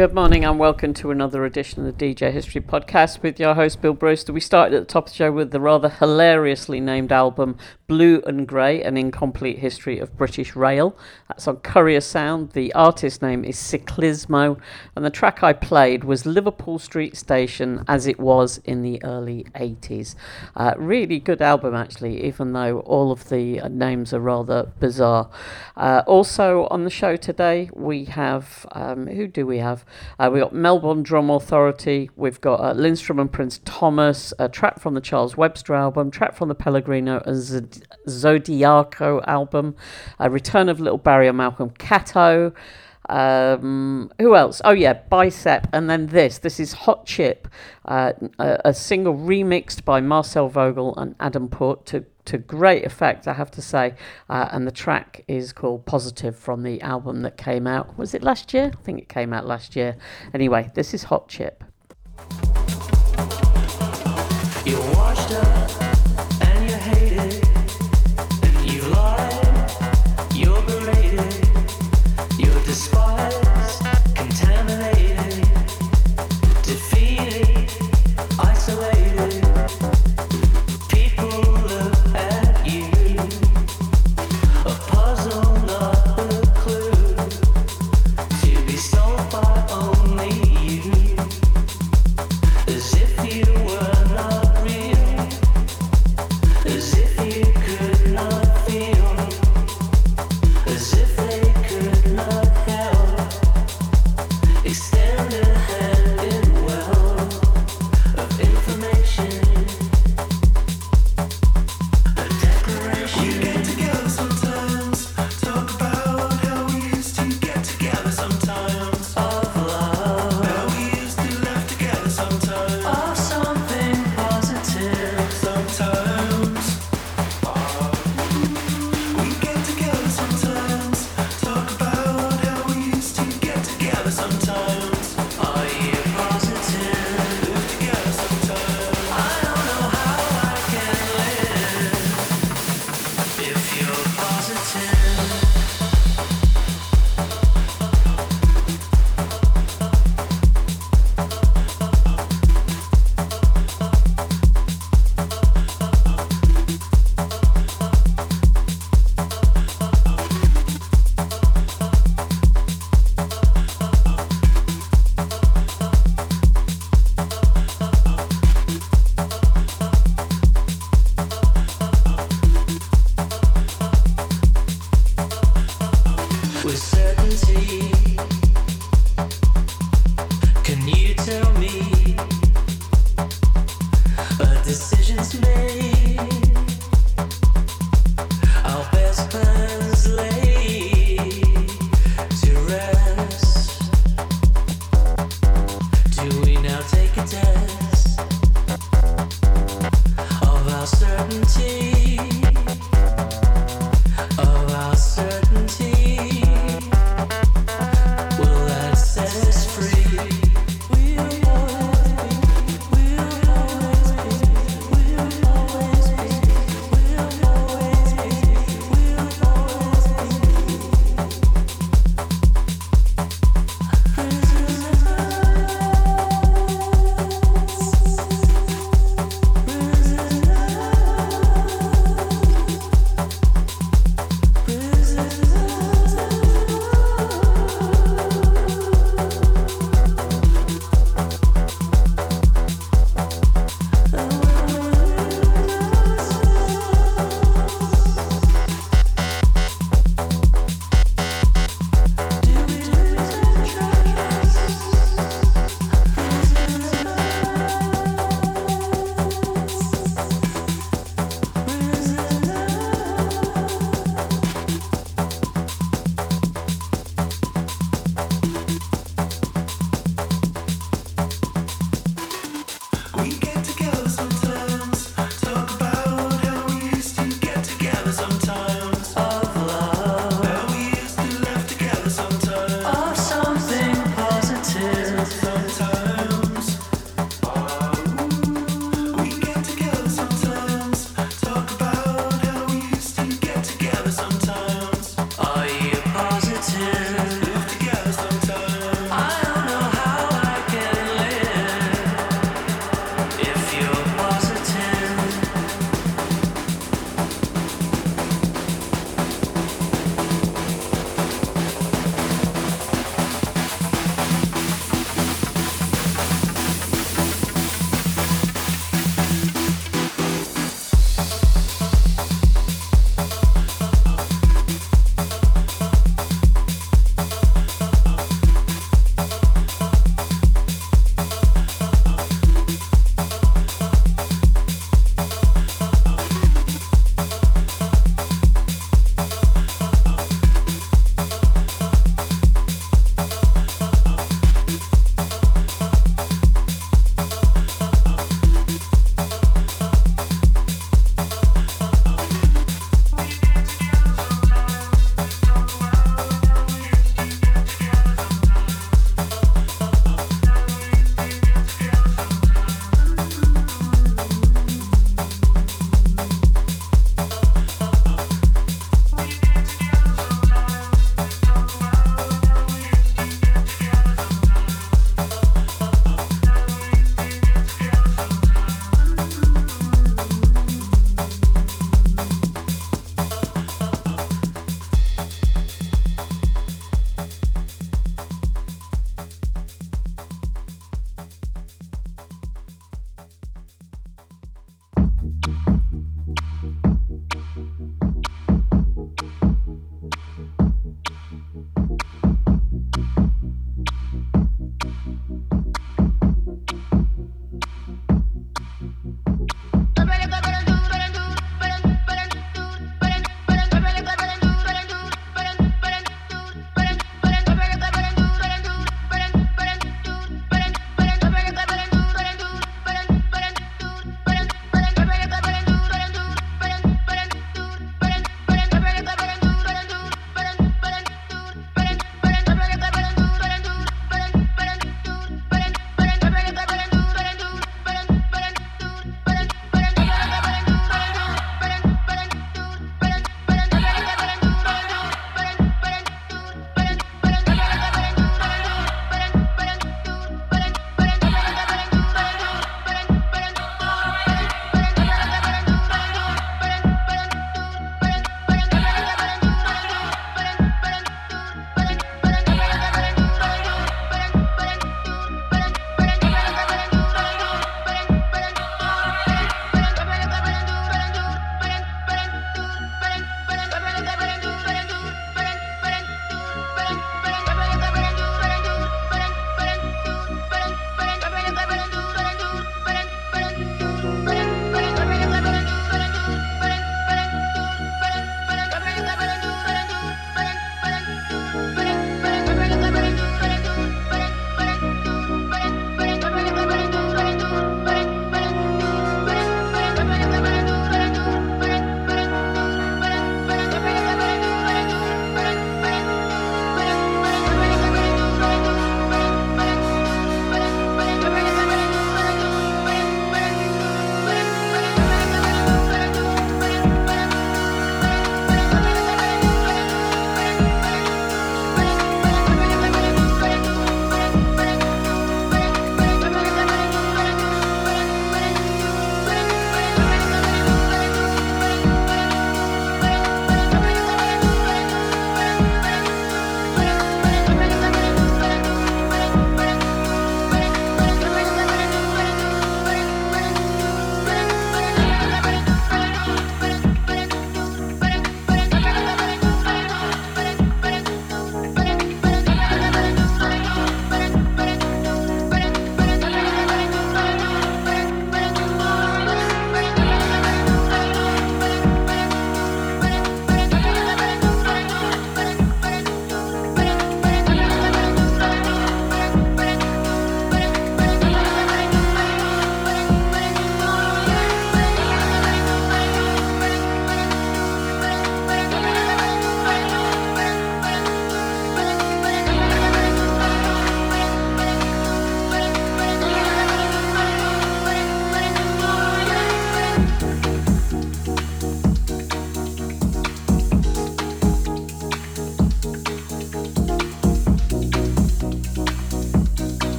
Good morning and welcome to another edition of the DJ History Podcast with your host Bill Brewster. We started at the top of the show with the rather hilariously named album Blue and Grey, an incomplete history of British rail. That's on Courier Sound. The artist name is Ciclismo, and the track I played was Liverpool Street Station as it was in the early 80s. Uh, really good album, actually, even though all of the uh, names are rather bizarre. Uh, also on the show today, we have um, who do we have? Uh, we've got Melbourne Drum Authority, we've got uh, Lindstrøm and Prins Thomas, a track from the Charles Webster album, track from the Pellegrino and Z- Zodyaco album, a Return of Little Barrie Malcolm Catto. Um, who else? Oh yeah, Bicep, and then this. This is Hot Chip, uh, a, a, single remixed by Marcel Vogel and Adam Port to to great effect, I have to say. Uh, and the track is called Positive from the album that came out. Was it last year? I think it came out last year. Anyway, this is Hot Chip. waited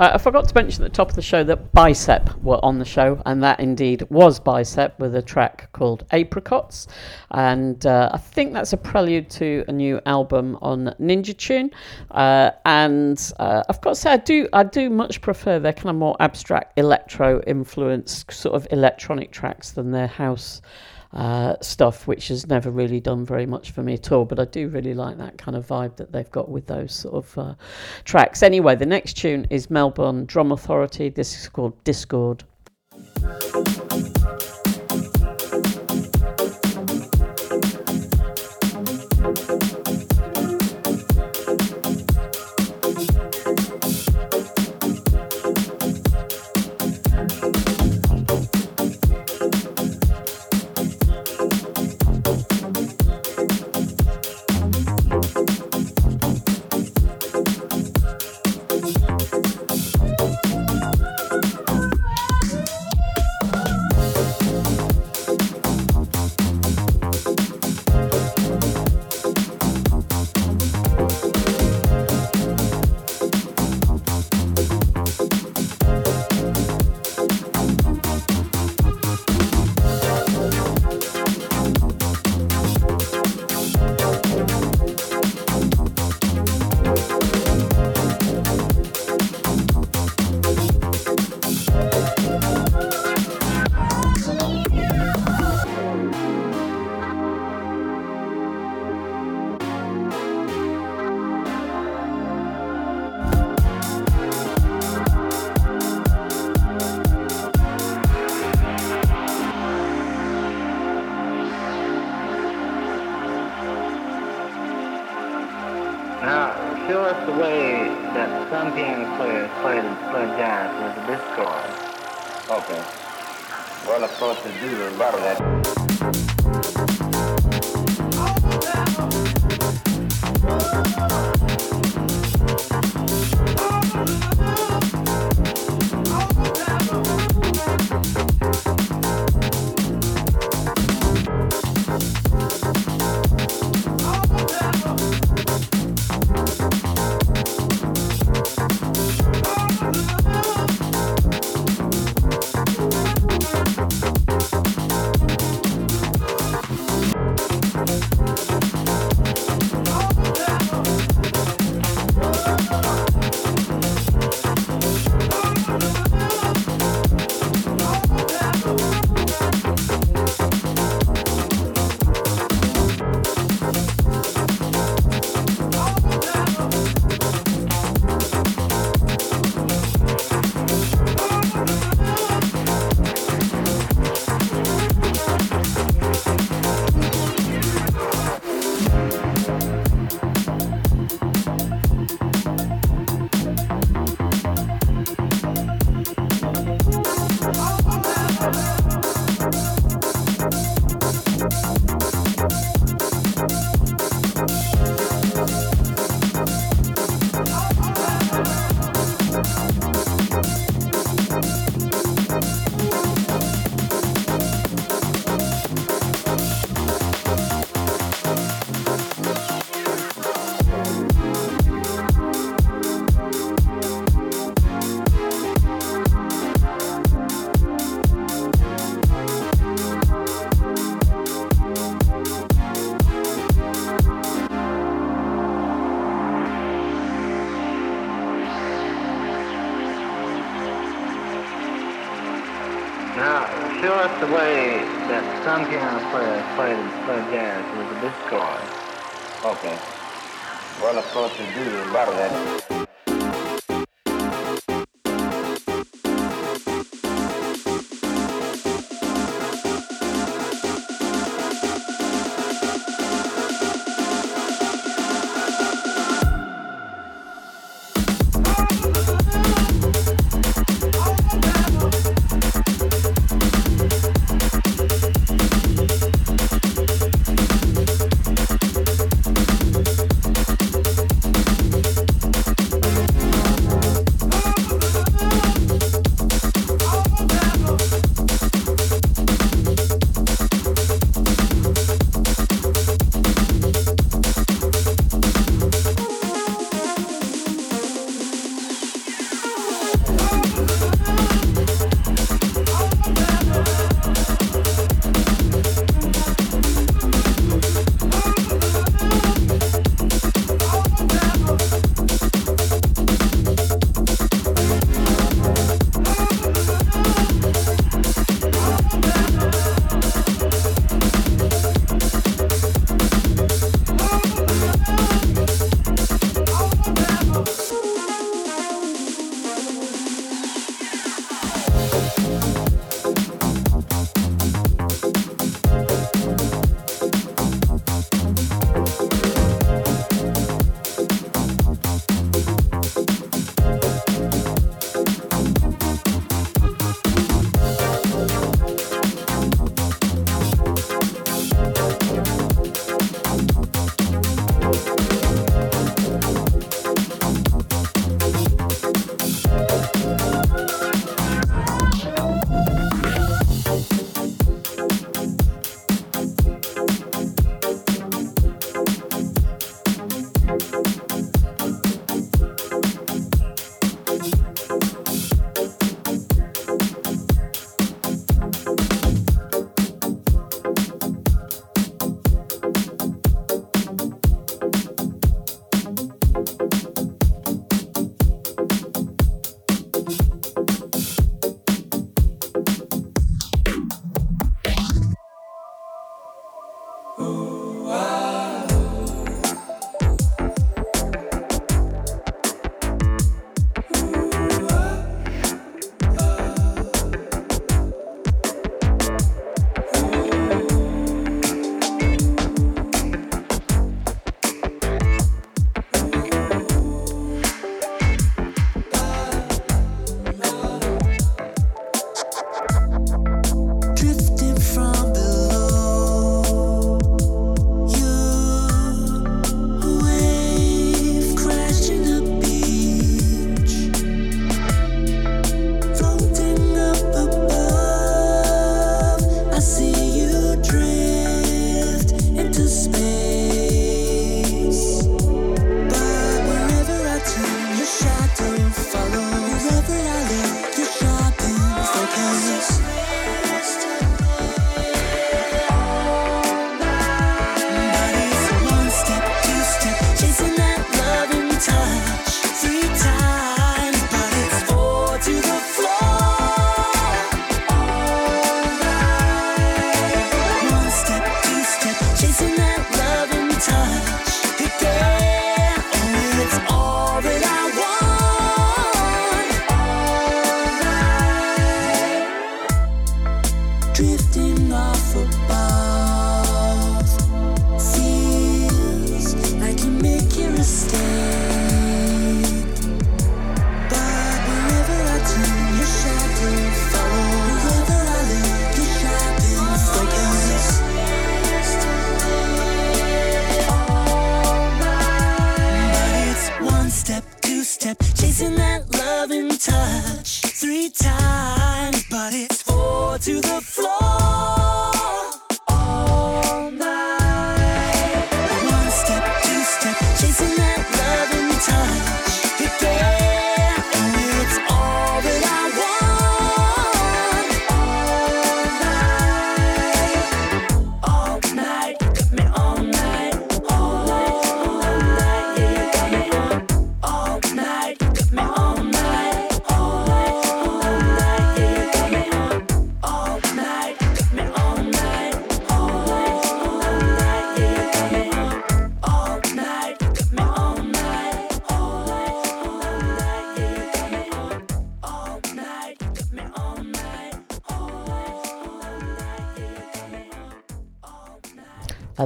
Uh, I forgot to mention at the top of the show that Bicep were on the show, and that indeed was Bicep with a track called Apricots. And uh, I think that's a prelude to a new album on Ninja Tune. Uh, and I've got to say, I do, I do much prefer their kind of more abstract electro influenced sort of electronic tracks than their house uh, stuff, which has never really done very much for me at all. But I do really like that kind of vibe that they've got with those sort of uh, tracks. Anyway, the next tune is Melbourne Drum Authority. This is called Discord.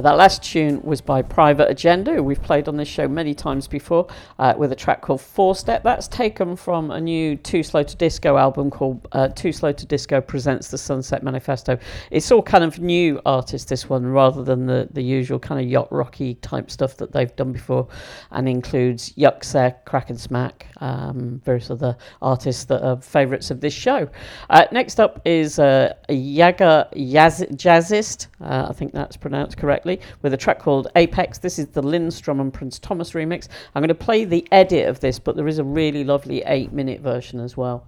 That last tune was by Private Agenda, who we've played on this show many times before, uh, with a track called Four Step. That's taken from a new Too Slow to Disco album called uh, Too Slow to Disco Presents the Sunset Manifesto. It's all kind of new artists, this one, rather than the, the usual kind of yacht rocky type stuff that they've done before, and includes Yuksek, Crack and Smack, um, various other artists that are favourites of this show. Uh, next up is uh, Yaga Yaz- Jazzist, uh, I think that's pronounced correctly, with a track called Apex. This is the Lindstrøm and Prins Thomas remix. I'm going to play the edit of this, but there is a really lovely eight minute version as well.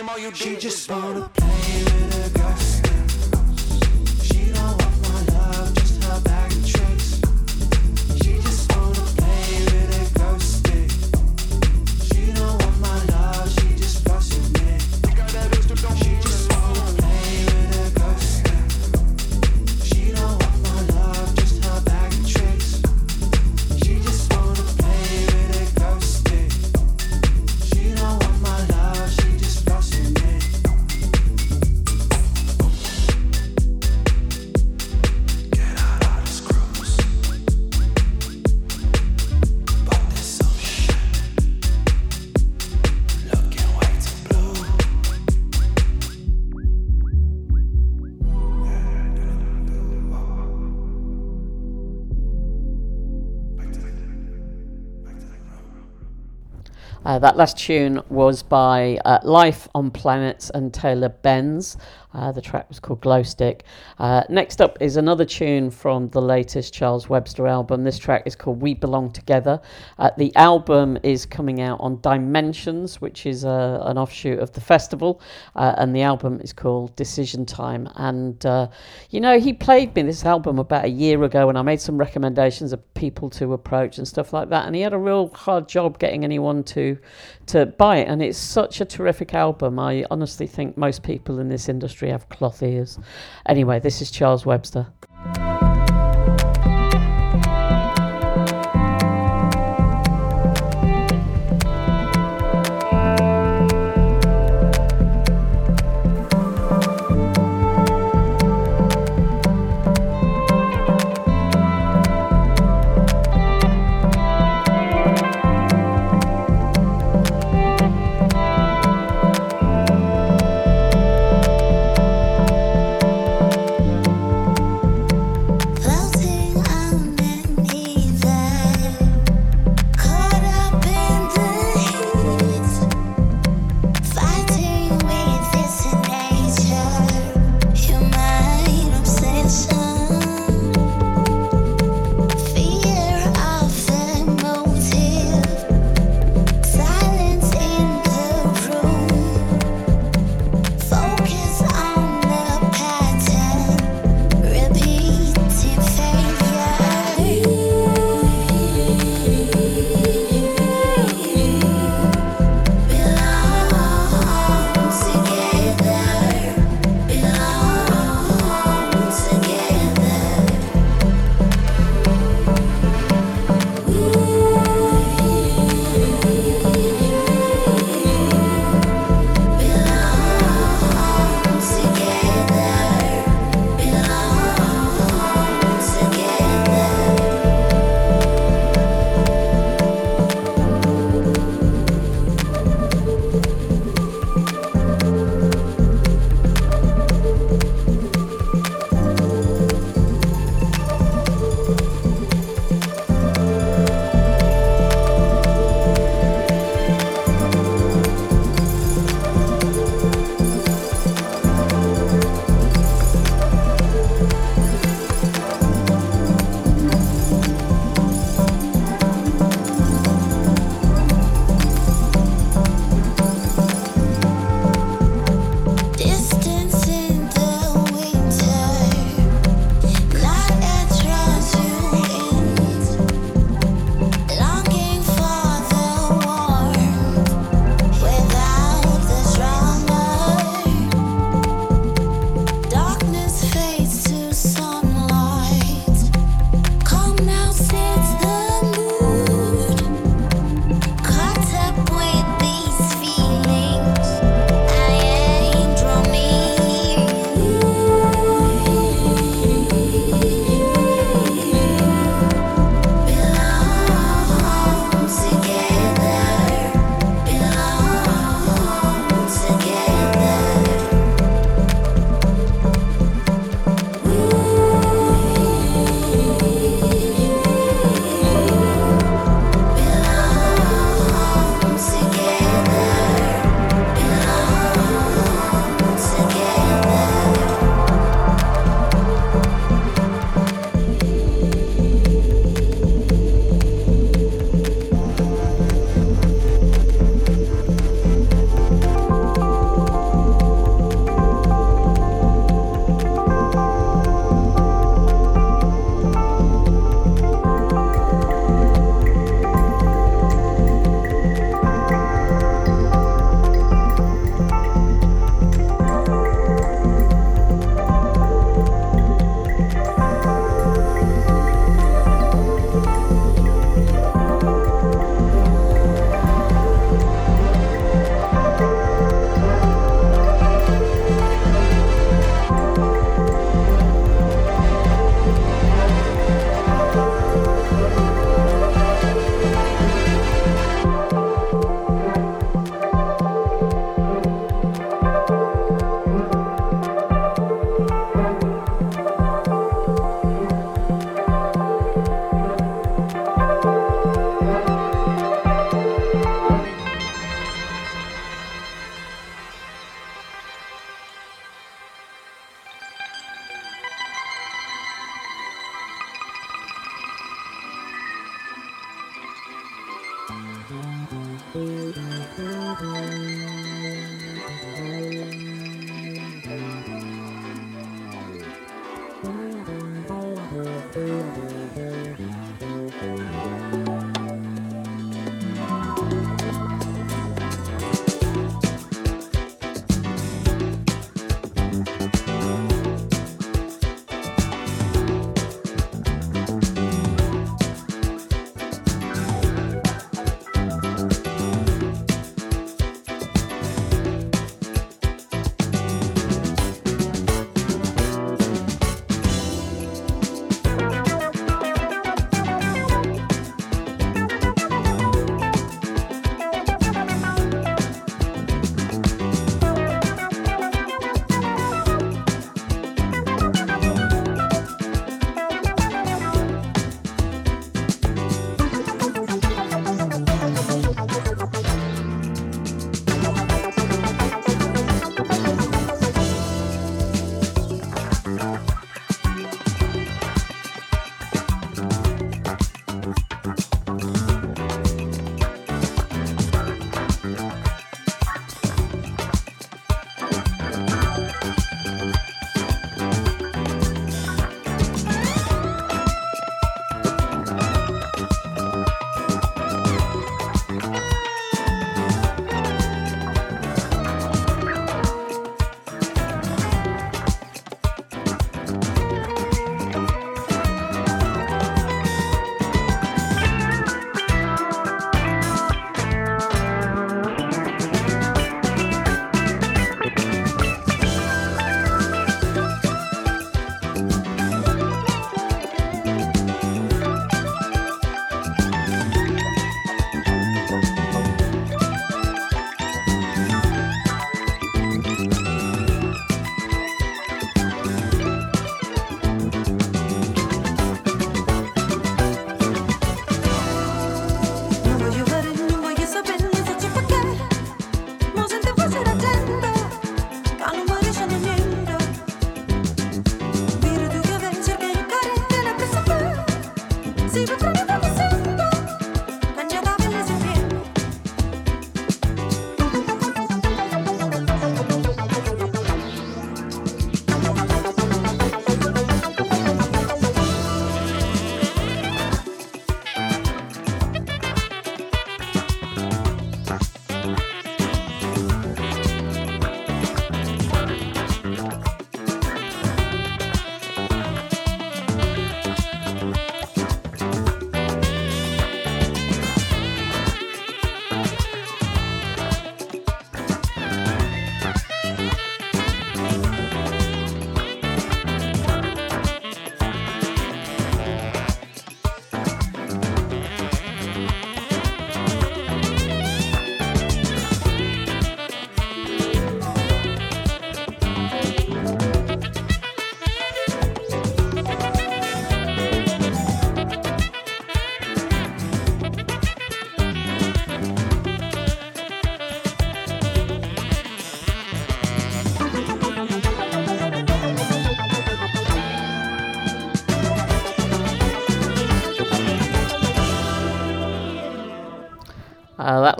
blame all you She just wanna that last tune was by uh, Life on Planets and Taylor Bense. Uh, the track was called Glow Stick. Uh, next up is another tune from the latest Charles Webster album. This track is called We Belong Together. Uh, the album is coming out on Dimensions, which is uh, an offshoot of the festival, uh, and the album is called Decision Time. And uh, you know, he played me this album about a year ago, and I made some recommendations of people to approach and stuff like that. And he had a real hard job getting anyone to to buy it. And it's such a terrific album. I honestly think most people in this industry history have cloth ears. Anyway, this is Charles Webster.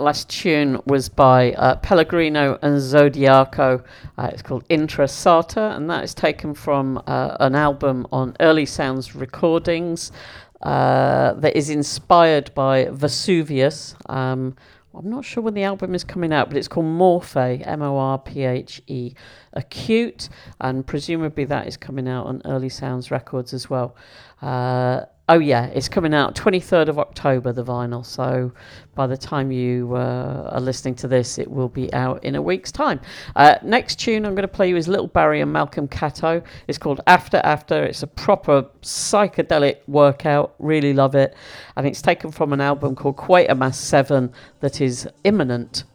Last tune was by uh, Pellegrino and Zodyaco. Uh, it's called Intrasatta, and that is taken from uh, an album on Early Sounds Recordings uh, that is inspired by Vesuvius. Um, I'm not sure when the album is coming out, but it's called Morphe, M O R P H E, Acute, and presumably that is coming out on Early Sounds Records as well. Oh, yeah, it's coming out 23rd of October, the vinyl. So by the time you uh, are listening to this, it will be out in a week's time. Uh, next tune I'm going to play you is Little Barrie and Malcolm Catto. It's called After After. It's a proper psychedelic workout. Really love it. And it's taken from an album called Quatermass 7 that is imminent.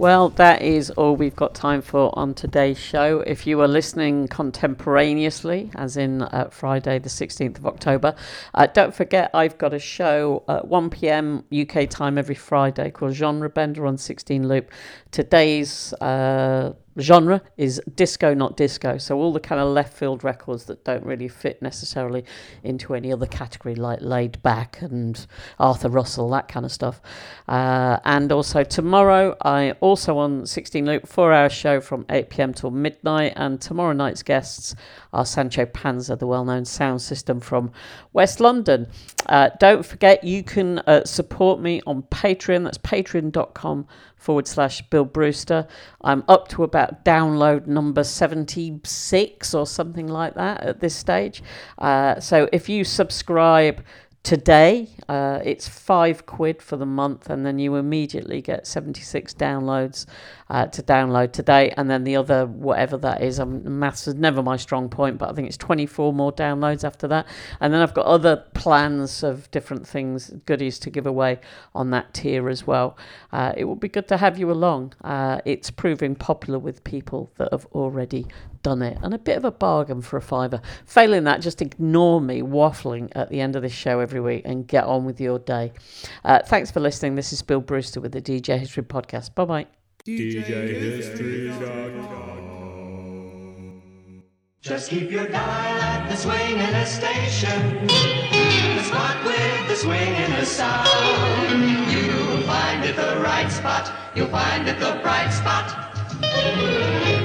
Well, that is all we've got time for on today's show. If you are listening contemporaneously, as in uh, Friday, the 16th of October, uh, don't forget I've got a show at 1 pm UK time every Friday called Genre Bender on 16 Loop. Today's uh, genre is disco, not disco. So all the kind of left field records that don't really fit necessarily into any other category, like Laid Back and Arthur Russell, that kind of stuff. Uh, and also tomorrow, I also on 16 Loop, four hour show from 8 pm till midnight. And tomorrow night's guests are Sancho Panza, the well known sound system from West London. Uh, don't forget, you can uh, support me on Patreon. That's patreon.com forward slash Bill Brewster. I'm up to about download number 76 or something like that at this stage. Uh, so if you subscribe today, uh, it's five quid for the month, and then you immediately get 76 downloads uh, to download today, and then the other, whatever that is, um, maths is never my strong point, but I think it's 24 more downloads after that. And then I've got other plans of different things, goodies to give away on that tier as well. Uh, it would be good to have you along. Uh, it's proving popular with people that have already done it, and a bit of a bargain for a fiver. Failing that, just ignore me waffling at the end of this show every week and get on with your day. Uh, thanks for listening. This is Bill Brewster with the DJ History Podcast. Bye bye. Just keep your dial at the swinging station. The spot with the swinging sound. You'll find it the right spot. You'll find it the bright spot.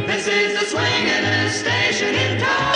This is the swinging station in town.